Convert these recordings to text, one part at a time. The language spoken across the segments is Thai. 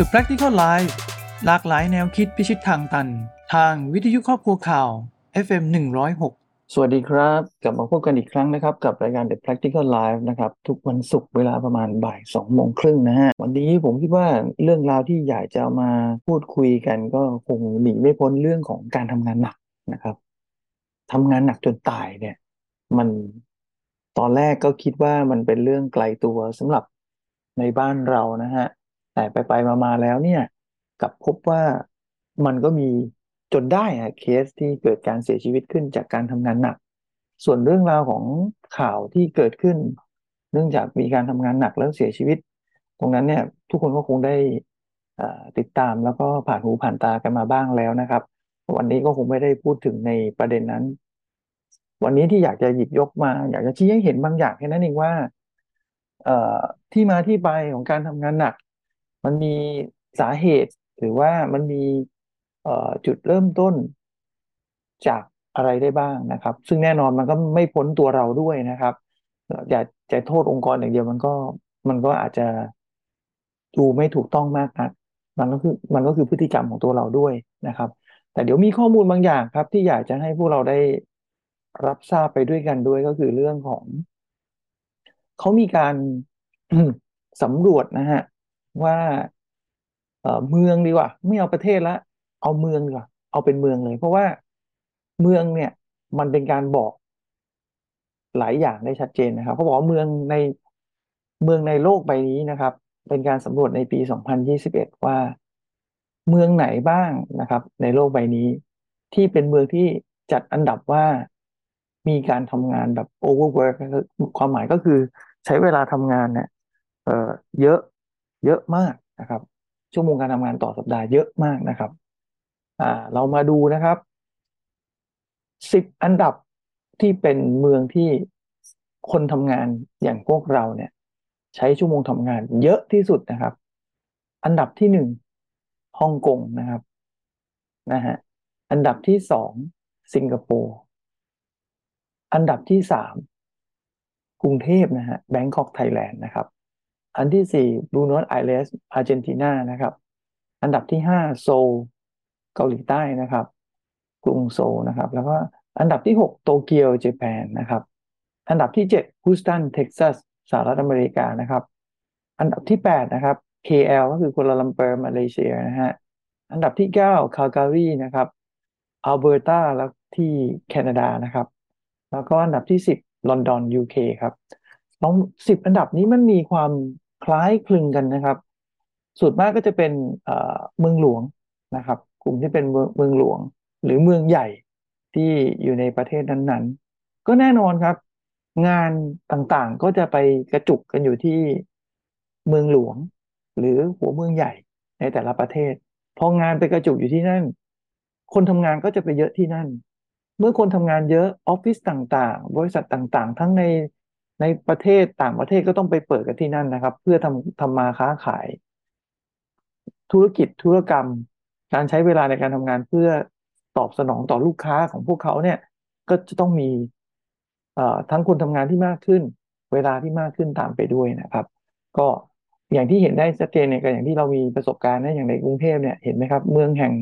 The Practical Life หลากหลายแนวคิดพิชิตทางตัน ทางวิทยุครอบครัวข่าว FM 106 สวัสดีครับ กลับมาพบกันอีกครั้งนะครับ กับรายการ The Practical Life นะครับ ทุกวันศุกร์เวลาประมาณบ่ายสองโมงครึ่งนะฮะ วันนี้ผมคิดว่าเรื่องราวที่อยากจะามาพูดคุยกันก็คงหนีไม่พ้นเรื่องของการทำงานหนักนะครับทำงานหนักจนตายเนี่ย มันตอนแรกก็คิดว่ามันเป็นเรื่องไกลตัวสำหรับในบ้านเรานะฮะ แต่ไปไปมามาแล้วเนี่ยกลับพบว่ามันก็มีจนได้อะเคสที่เกิดการเสียชีวิตขึ้นจากการทำงานหนัก ส่วนเรื่องราวของข่าวที่เกิดขึ้น เนื่องจากมีการทำงานหนักแล้วเสียชีวิต ตรงนั้นเนี่ยทุกคนก็คงได้ติดตามแล้วก็ผ่านหูผ่านตากันมาบ้างแล้วนะครับ วันนี้ก็คงไม่ได้พูดถึงในประเด็นนั้น วันนี้ที่อยากจะหยิบยกมา อยากจะชี้ให้เห็นบางอย่างแค่นั้นเองว่าที่มาที่ไปของการทำงานหนัก มันมีสาเหตุหรือว่ามันมีจุดเริ่มต้นจากอะไรได้บ้างนะครับ ซึ่งแน่นอนมันก็ไม่พ้นตัวเราด้วยนะครับ อย่าจะโทษองค์กรอย่างเดียวมันก็มันก็อาจจะดูไม่ถูกต้องมากนักมันก็คือมันก็คือพฤติกรรมของตัวเราด้วยนะครับ แต่เดี๋ยวมีข้อมูลบางอย่างครับ ที่อยากจะให้พวกเราได้รับทราบไปด้วยกันด้วยก็คือเรื่องของ เขามีการสำรวจนะฮะ ว่า เอ่อเมืองดีกว่า ไม่เอาประเทศละ เอาเมืองดีกว่า เอาเป็นเมืองเลย เพราะว่าเมืองเนี่ย มันเป็นการบอกหลายอย่างได้ชัดเจนนะครับเขาบอกว่าเมืองในเมืองในโลกใบนี้นะครับ เป็นการสำรวจในปี 2021 ว่า เมืองไหนบ้างนะครับ ในโลกใบนี้ ที่เป็นเมืองที่จัดอันดับว่ามีการทำงานแบบ overwork ความหมายก็คือใช้เวลาทำงานเนี่ยเเยอะ เยอะมากนะครับ ชั่วโมงการทำงานต่อสัปดาห์เยอะมากนะครับ อ่า เรามาดูนะครับสิบอันดับที่เป็นเมืองที่คนทำงานอย่างพวกเราเนี่ย ใช้ชั่วโมงทำงานเยอะที่สุดนะครับ อันดับที่หนึ่งฮ่องกงนะครับนะฮะอันดับที่สองสิงคโปร์อันดับที่สามกรุงเทพนะฮะ Bangkok Thailand นะครับ อันที่สี่บัวโนสไอเรสอาร์เจนตินานะครับ อันดับที่ห้าโซลเกาหลีใต้นะครับ กรุงโซลนะครับ แล้วก็อันดับที่หกโตเกียวญี่ปุ่นนะครับ อันดับที่เจ็ดฮูสตันเท็กซัสสหรัฐอเมริกานะครับ อันดับที่แปดนะครับ KL ก็คือกัวลาลัมเปอร์มาเลเซียนะฮะอันดับที่เก้าคาลการีนะครับอัลเบอร์ตาแล้วที่แคนาดานะครับ แล้วก็อันดับที่สิบลอนดอน UK ครับสองสิบอันดับนี้มันมีความ คล้ายคลึงกันนะครับ ส่วนมากก็จะเป็นเมืองหลวงนะครับ กลุ่มที่เป็นเมืองเมืองหลวง หรือเมืองใหญ่ที่อยู่ในประเทศนั้นๆ ก็แน่นอนครับ งานต่างๆก็จะไปกระจุกกันอยู่ที่เมืองหลวง หรือหัวเมืองใหญ่ในแต่ละประเทศพองานไปกระจุกอยู่ที่นั่น คนทำงานก็จะไปเยอะที่นั่น เมื่อคนทำงานเยอะออฟฟิศต่างๆ บริษัทต่างๆ ทั้งใน ในประเทศต่างประเทศก็ต้องไปเปิดกันที่นั่นนะครับ เพื่อทำทำมาค้าขาย ธุรกิจธุรกรรม การใช้เวลาในการทำงานเพื่อตอบสนองต่อลูกค้าของพวกเขาเนี่ย ก็จะต้องมีทั้งคนทำงานที่มากขึ้น เวลาที่มากขึ้นตามไปด้วยนะครับ ก็อย่างที่เห็นได้ชัดเจนเนี่ยก็อย่างที่เรามีประสบการณ์นะอย่างในกรุงเทพเนี่ยเห็นไหมครับ เมืองแห่ง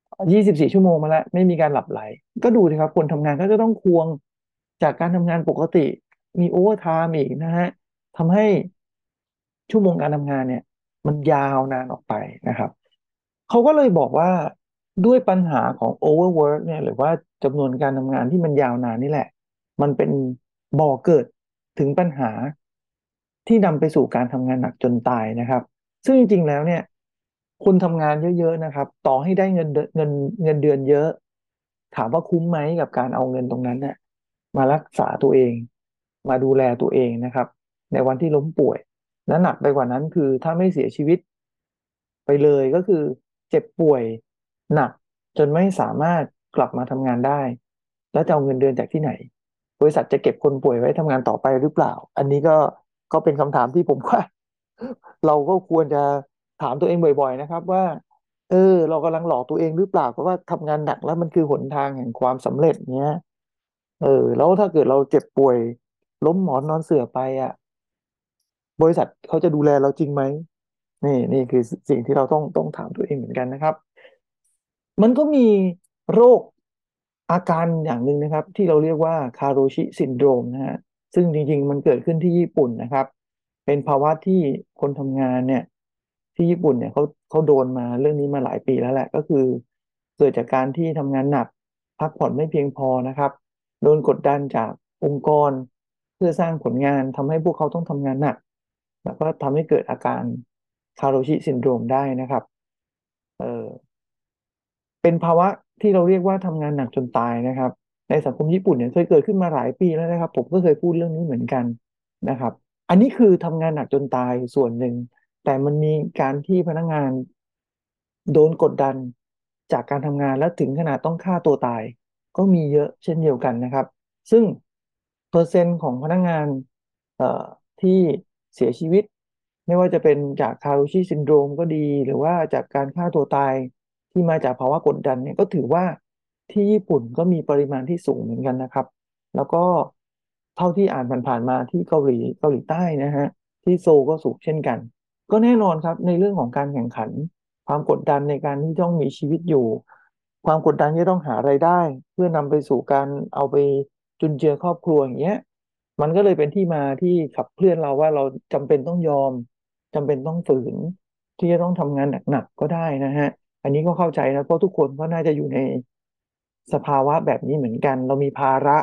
24 ชั่วโมงมาแล้ว ไม่มีการหลับไหล ก็ดูสิครับคนทำงานก็จะต้องควงจากการทำงานปกติ มี overtime อีกนะฮะทำให้ชั่วโมงการทำงานเนี่ย มันยาวนานออกไปนะครับ เขาก็เลยบอกว่าด้วยปัญหาของ overwork เนี่ย หรือว่าจำนวนการทำงานที่มันยาวนานนี่แหละ มันเป็นบ่อเกิดถึงปัญหาที่นำไปสู่การทำงานหนักจนตายนะครับ ซึ่งจริงๆแล้วเนี่ยคนทำงานเยอะๆนะครับ ต่อให้ได้เงินเงินเงินเดือนเยอะ ถามว่าคุ้มไหมกับการเอาเงินตรงนั้นเนี่ยมารักษาตัวเอง มาดูแลตัวเองนะครับ ในวันที่ล้มป่วยและหนักไปกว่านั้นคือถ้าไม่เสียชีวิต ไปเลยก็คือเจ็บป่วยหนักจนไม่สามารถกลับมาทำงานได้ แล้วจะเอาเงินเดือนจากที่ไหน บริษัทจะเก็บคนป่วยไว้ทำงานต่อไปหรือเปล่า อันนี้ก็ก็เป็นคำถามที่ผมว่า เราก็ควรจะถามตัวเองบ่อย ๆ นะครับ ว่า เออ เรากำลังหลอกตัวเองหรือเปล่าเพราะว่าทำงานหนักแล้วมันคือหนทางแห่งความสำเร็จเนี้ยเออ แล้วถ้าเกิดเราเจ็บป่วย ล้มหมอนนอนเสื่อไปอะ บริษัทเขาจะดูแลเราจริงไหมนี่นี่คือสิ่งที่เราต้องต้องถามตัวเองเหมือนกันนะครับ มันก็มีโรคอาการอย่างหนึ่งนะครับ ที่เราเรียกว่าคาโรชิซินโดรมนะฮะซึ่งจริง ๆ มันเกิดขึ้นที่ญี่ปุ่นนะครับ เป็นภาวะที่คนทำงานเนี่ย ที่ญี่ปุ่นเนี่ยเขาเขาโดนมาเรื่องนี้มาหลายปีแล้วแหละก็คือ เกิดจากการที่ทำงานหนัก พักผ่อนไม่เพียงพอนะครับ โดนกดดันจากองค์กร เพื่อสร้างผลงานทำให้พวกเขาต้องทำงานหนักแล้วก็ทำให้เกิดอาการคาโรชิซินโดรมได้นะครับ เออเป็นภาวะที่เราเรียกว่าทำงานหนักจนตายนะครับ ในสังคมญี่ปุ่นเนี่ยเคยเกิดขึ้นมาหลายปีแล้วนะครับ ผมก็เคยพูดเรื่องนี้เหมือนกันนะครับ อันนี้คือทำงานหนักจนตายส่วนหนึ่ง แต่มันมีการที่พนักงานโดนกดดันจากการทำงานแล้วถึงขนาดต้องฆ่าตัวตาย ก็มีเยอะเช่นเดียวกันนะครับ ซึ่ง เปอร์เซ็นต์ของพนักงานเอที่เสียชีวิต ไม่ว่าจะเป็นจากคารุชิซินโดรมก็ดี หรือว่าจากการฆ่าตัวตายที่มาจากภาวะกดดันเนี่ยก็ถือว่าที่ญี่ปุ่นก็มีปริมาณที่สูงเหมือนกันนะครับ แล้วก็เท่าที่อ่านผ่านๆมาที่เกาหลีเกาหลีใต้นะฮะที่โซก็สูงเช่นกัน ก็แน่นอนครับในเรื่องของการแข่งขัน ความกดดันในการที่ต้องมีชีวิตอยู่ ความกดดันที่ต้องหารายได้ เพื่อนำไปสู่การเอาไป จุนเจือครอบครัวอย่างเงี้ย มันก็เลยเป็นที่มาที่ขับเคลื่อนเราว่าเราจำเป็นต้องยอมจำเป็นต้องฝืน ที่จะต้องทำงานหนักๆก็ได้นะฮะ อันนี้ก็เข้าใจนะเพราะทุกคนก็น่าจะอยู่ในสภาวะแบบนี้เหมือนกัน เรามีภาระ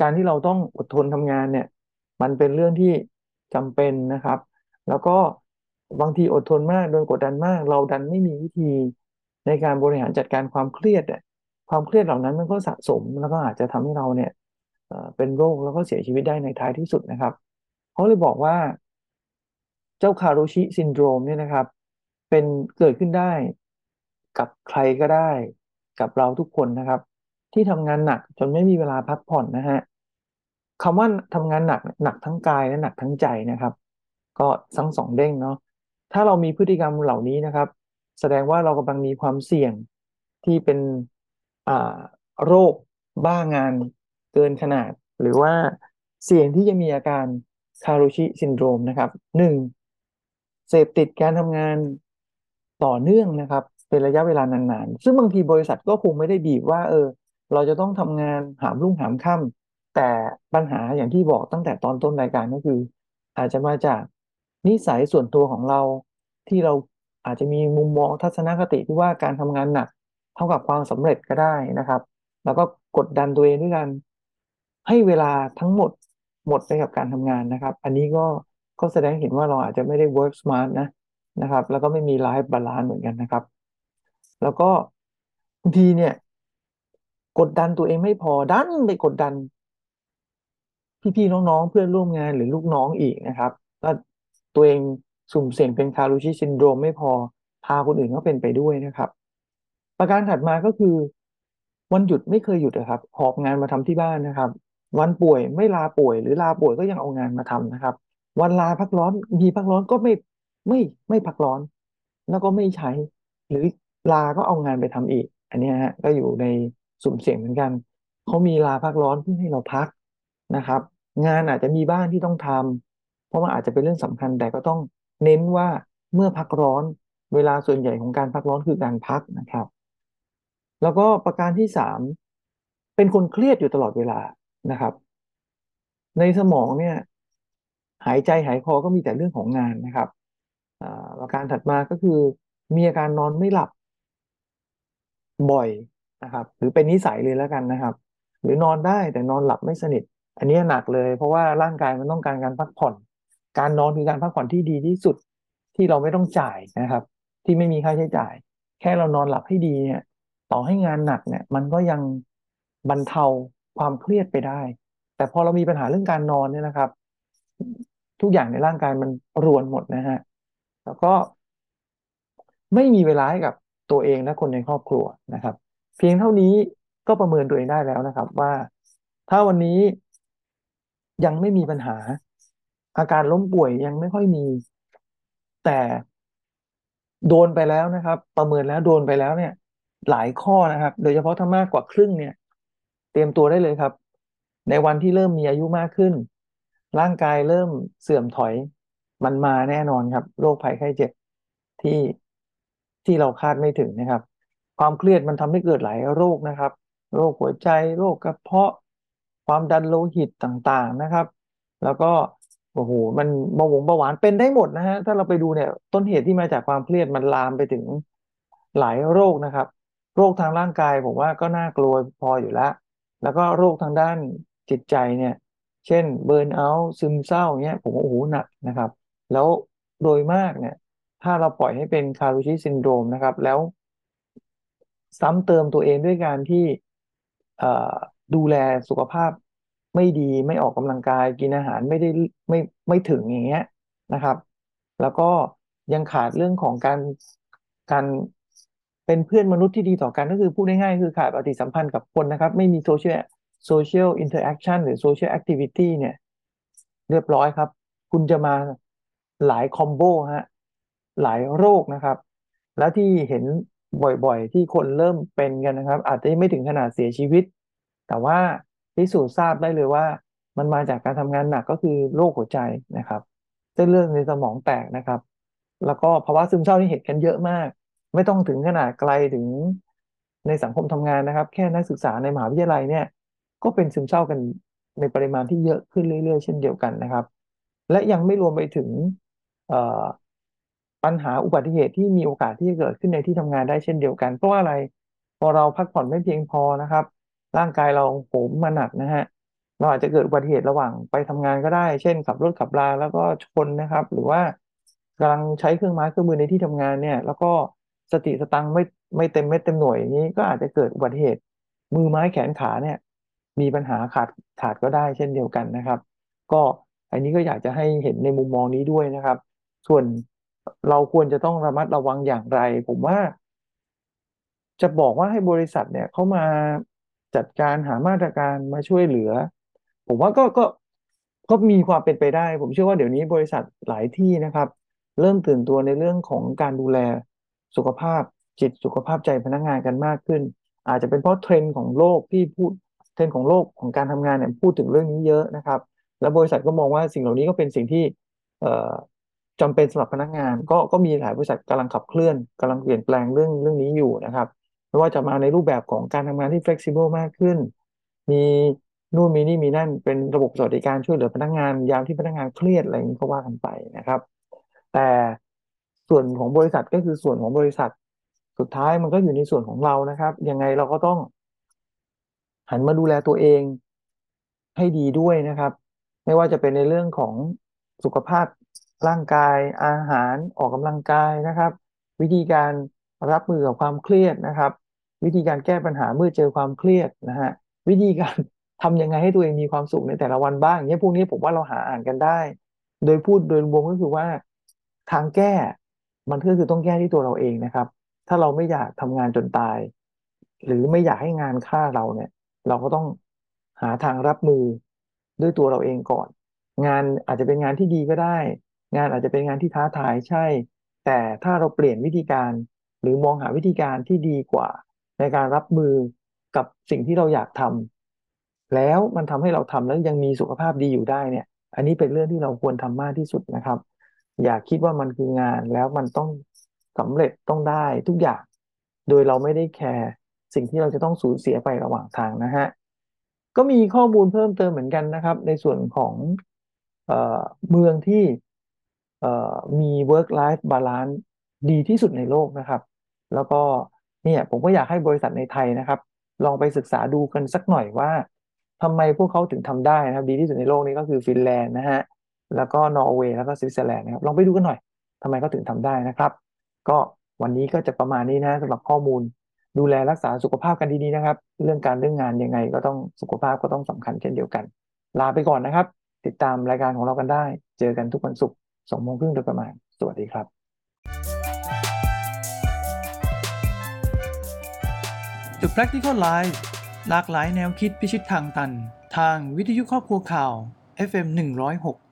การที่เราต้องอดทนทำงานเนี่ย มันเป็นเรื่องที่จำเป็นนะครับ แล้วก็บางทีอดทนมากโดนกดดันมาก เราดันไม่มีวิธีในการบริหารจัดการความเครียดเนี่ย ความเครียดเหล่านั้นมันก็สะสมแล้วก็อาจจะทำให้เราเนี่ยเป็นโรคแล้วก็เสียชีวิตได้ในท้ายที่สุดนะครับเขาเลยบอกว่า เจ้าคาโรชิซินโดรมเนี่ยนะครับ เป็นเกิดขึ้นได้กับใครก็ได้ กับเราทุกคนนะครับ ที่ทำงานหนักจนไม่มีเวลาพักผ่อนนะฮะคำว่าทำงานหนักหนักทั้งกายและหนักทั้งใจนะครับ ก็ทั้งสองเด้งเนาะถ้าเรามีพฤติกรรมเหล่านี้นะครับ แสดงว่าเรากำลังมีความเสี่ยงที่เป็น โรคบ้างานเกินขนาด หรือว่าเสี่ยงที่จะมีอาการคารุชิซินโดรมนะครับหนึ่งเสพติดการทำงานต่อเนื่องนะครับ เป็นระยะเวลานานๆ ซึ่งบางทีบริษัทก็คงไม่ได้บีบว่า เออ เราจะต้องทำงานหามรุ่งหามค่ำแต่ปัญหาอย่างที่บอกตั้งแต่ตอนต้นรายการก็คือ อาจจะมาจากนิสัยส่วนตัวของเราที่เราอาจจะมีมุมมองทัศนคติที่ว่าการทำงานหนัก เท่ากับความสำเร็จก็ได้นะครับ แล้วก็กดดันตัวเองด้วยกันให้เวลาทั้งหมดหมดไปกับการทำงานนะครับ อันนี้ก็ก็แสดงเห็นว่าเราอาจจะไม่ได้ work smart นะนะครับ แล้วก็ไม่มี life balance เหมือนกันนะครับ แล้วก็บางทีเนี่ย กดดันตัวเองไม่พอดันไปกดดัน พี่ๆน้องๆเพื่อนร่วมงานหรือลูกน้องอีกนะครับแล้วตัวเองสุ่มเสี่ยงเป็นคารุชิซินโดรมไม่พอพาคนอื่นก็เป็นไปด้วยนะครับ ประการถัดมาก็คือ วันหยุดไม่เคยหยุดนะครับ หอบงานมาทำที่บ้านนะครับ วันป่วยไม่ลาป่วย หรือลาป่วยก็ยังเอางานมาทำนะครับ วันลาพักร้อนมีพักร้อนก็ไม่ไม่ไม่พักร้อน แล้วก็ไม่ใช้ หรือลาก็เอางานไปทำอีก อันนี้ฮะก็อยู่ในสุ่มเสี่ยงเหมือนกันเขามีลาพักร้อนเพื่อให้เราพักนะครับ งานอาจจะมีบ้างที่ต้องทำเพราะมันอาจจะเป็นเรื่องสำคัญแต่ก็ต้องเน้นว่าเมื่อพักร้อน เวลาส่วนใหญ่ของการพักร้อนคือการพักนะครับ แล้วก็ประการที่สามเป็นคนเครียดอยู่ตลอดเวลานะครับ ในสมองเนี่ย หายใจหายคอก็มีแต่เรื่องของงานนะครับอาประการถัดมาก็คือมีอาการนอนไม่หลับบ่อยนะครับ หรือเป็นนิสัยเลยแล้วกันนะครับ หรือนอนได้แต่นอนหลับไม่สนิท อันนี้หนักเลย เพราะว่าร่างกายมันต้องการการพักผ่อน การนอนคือการพักผ่อนที่ดีที่สุดที่เราไม่ต้องจ่ายนะครับ ที่ไม่มีค่าใช้จ่าย แค่เรานอนหลับให้ดีเนี่ย ต่อให้งานหนักเนี่ย มันก็ยังบรรเทาความเครียดไปได้ แต่พอเรามีปัญหาเรื่องการนอนเนี่ยนะครับ ทุกอย่างในร่างกายมันรวนหมดนะฮะแล้วก็ไม่มีเวลาให้กับตัวเองและคนในครอบครัวนะครับ เพียงเท่านี้ก็ประเมินตัวเองได้แล้วนะครับ ว่าถ้าวันนี้ยังไม่มีปัญหา อาการล้มป่วยยังไม่ค่อยมี แต่โดนไปแล้วนะครับ ประเมินแล้วโดนไปแล้วเนี่ย หลายข้อนะครับ โดยเฉพาะถ้ามากกว่าครึ่งเนี่ย เตรียมตัวได้เลยครับ ในวันที่เริ่มมีอายุมากขึ้น ร่างกายเริ่มเสื่อมถอย มันมาแน่นอนครับ โรคภัยไข้เจ็บที่ที่เราคาดไม่ถึงนะครับ ความเครียดมันทำให้เกิดหลายโรคนะครับ โรคหัวใจโรคกระเพาะ ความดันโลหิตต่างๆนะครับ แล้วก็โอ้โหมันเบาหวงเบาหวานเป็นได้หมดนะฮะถ้าเราไปดูเนี่ย ต้นเหตุที่มาจากความเครียดมันลามไปถึงหลายโรคนะครับ โรคทางร่างกายผมว่าก็น่ากลัวพออยู่แล้วแล้วก็โรคทางด้านจิตใจเนี่ย เช่นเบิร์นเอาท์ซึมเศร้าเงี้ยผมว่าโอ้โหหนักนะครับ แล้วโดยมากเนี่ย ถ้าเราปล่อยให้เป็นคารุชิซินโดรมนะครับ แล้วซ้ำเติมตัวเองด้วยการที่ดูแลสุขภาพไม่ดีไม่ออกกำลังกายกินอาหารไม่ได้ไม่ไม่ถึงอย่างเงี้ยนะครับ แล้วก็ยังขาดเรื่องของการการ เป็นเพื่อนมนุษย์ที่ดีต่อกันก็คือพูดง่ายๆคือขาดปฏิสัมพันธ์กับคนนะครับ ไม่มี social social interaction หรือ social activity เนี่ย เรียบร้อยครับ คุณจะมาหลาย comboฮะหลายโรคนะครับ แล้วที่เห็นบ่อยๆ ที่คนเริ่มเป็นกันนะครับ อาจจะไม่ถึงขนาดเสียชีวิต แต่ว่าพิสูจน์ทราบได้เลยว่า มันมาจากการทำงานหนักก็คือโรคหัวใจนะครับเส้นเลือดในสมองแตกนะครับ แล้วก็ภาวะซึมเศร้าที่เห็นกันเยอะมาก ไม่ต้องถึงขนาดไกลถึงในสังคมทำงานนะครับ แค่นักศึกษาในมหาวิทยาลัยเนี่ย ก็เป็นซึมเศร้ากันในปริมาณที่เยอะขึ้นเรื่อย ๆ เช่นเดียวกันนะครับ และยังไม่รวมไปถึงปัญหาอุบัติเหตุที่มีโอกาสที่จะเกิดขึ้นในที่ทำงานได้เช่นเดียวกัน เพราะอะไรพอเราพักผ่อนไม่เพียงพอนะครับ ร่างกายเราโหมมาหนักนะฮะเราอาจจะเกิดอุบัติเหตุระหว่างไปทำงานก็ได้ เช่น ขับรถขับราแล้วก็ชนนะครับ หรือว่ากำลังใช้เครื่องไม้เครื่องมือในที่ทำงานเนี่ย แล้วก็ สติสตังไม่ไม่เต็มเม็ดเต็มหน่วยอย่างนี้ ก็อาจจะเกิดอุบัติเหตุ มือไม้แขนขาเนี่ย มีปัญหาขาดขาดก็ได้เช่นเดียวกันนะครับ ก็อันนี้ก็อยากจะให้เห็นในมุมมองนี้ด้วยนะครับ ส่วนเราควรจะต้องระมัดระวังอย่างไร ผมว่า จะบอกว่าให้บริษัทเนี่ยเข้ามาจัดการหามาตรการมาช่วยเหลือ ผมว่าก็ก็ก็มีความเป็นไปได้ ผมเชื่อว่าเดี๋ยวนี้บริษัทหลายที่นะครับ เริ่มตื่นตัวในเรื่องของการดูแล สุขภาพจิตสุขภาพใจพนักงานกันมากขึ้น อาจจะเป็นเพราะเทรนด์ของโลกที่พูดเทรนด์ของโลกของการทำงานเนี่ยพูดถึงเรื่องนี้เยอะนะครับ แล้วบริษัทก็มองว่าสิ่งเหล่านี้ก็เป็นสิ่งที่เอ่อจำเป็นสำหรับพนักงาน ก็ก็มีหลายบริษัทกำลังขับเคลื่อนกำลังเปลี่ยนแปลงเรื่องเรื่องนี้อยู่นะครับไม่ว่าจะมาในรูปแบบของการทำงานที่ flexible มากขึ้น มีนู่นมีนี่มีนั่นเป็นระบบสวัสดิการช่วยเหลือพนักงานยามที่พนักงานเครียดอะไรนี้ก็ว่ากันไปนะครับ แต่ ส่วนของบริษัทก็คือส่วนของบริษัท สุดท้ายมันก็อยู่ในส่วนของเรานะครับ ยังไงเราก็ต้อง หันมาดูแลตัวเองให้ดีด้วยนะครับ ไม่ว่าจะเป็นในเรื่องของสุขภาพร่างกายอาหารออกกำลังกายนะครับ วิธีการรับมือกับความเครียดนะครับ วิธีการแก้ปัญหาเมื่อเจอความเครียดนะฮะวิธีการทำยังไงให้ตัวเองมีความสุขในแต่ละวันบ้างเนี่ยพวกนี้ผมว่าเราหาอ่านกันได้ โดยพูดโดยรวมก็คือว่าทางแก้ มันก็คือต้องแก้ที่ตัวเราเองนะครับ ถ้าเราไม่อยากทำงานจนตาย หรือไม่อยากให้งานฆ่าเราเนี่ย เราก็ต้องหาทางรับมือด้วยตัวเราเองก่อน งานอาจจะเป็นงานที่ดีก็ได้ งานอาจจะเป็นงานที่ท้าทายใช่ แต่ถ้าเราเปลี่ยนวิธีการ หรือมองหาวิธีการที่ดีกว่า ในการรับมือกับสิ่งที่เราอยากทำแล้วมันทำให้เราทำแล้วยังมีสุขภาพดีอยู่ได้เนี่ย อันนี้เป็นเรื่องที่เราควรทำมากที่สุดนะครับ อย่าคิดว่ามันคืองานแล้วมันต้องสำเร็จต้องได้ทุกอย่าง โดยเราไม่ได้แคร์สิ่งที่เราจะต้องสูญเสียไประหว่างทางนะฮะก็มีข้อมูลเพิ่มเติมเหมือนกันนะครับ ในส่วนของเออเมืองที่มี work life balance ดีที่สุดในโลกนะครับ แล้วก็เนี่ยผมก็อยากให้บริษัทในไทยนะครับ ลองไปศึกษาดูกันสักหน่อยว่าทำไมพวกเขาถึงทำได้นะครับ ดีที่สุดในโลกนี้ก็คือฟินแลนด์นะฮะ แล้วก็นอร์เวย์แล้วก็สวิตเซอร์แลนด์นะครับลองไปดูกันหน่อยทำไมเขาถึงทำได้นะครับ ก็วันนี้ก็จะประมาณนี้นะสำหรับข้อมูล ดูแลรักษาสุขภาพกันดีๆนะครับ เรื่องการเรื่องงานยังไงก็ต้องสุขภาพก็ต้องสำคัญเช่นเดียวกัน ลาไปก่อนนะครับ ติดตามรายการของเรากันได้ เจอกันทุกวันศุกร์สองโมงครึ่งโดยประมาณ สวัสดีครับ The Practical Life หลากหลายแนวคิดพิชิตทางตัน ทางวิทยุครอบครัวข่าว FM 106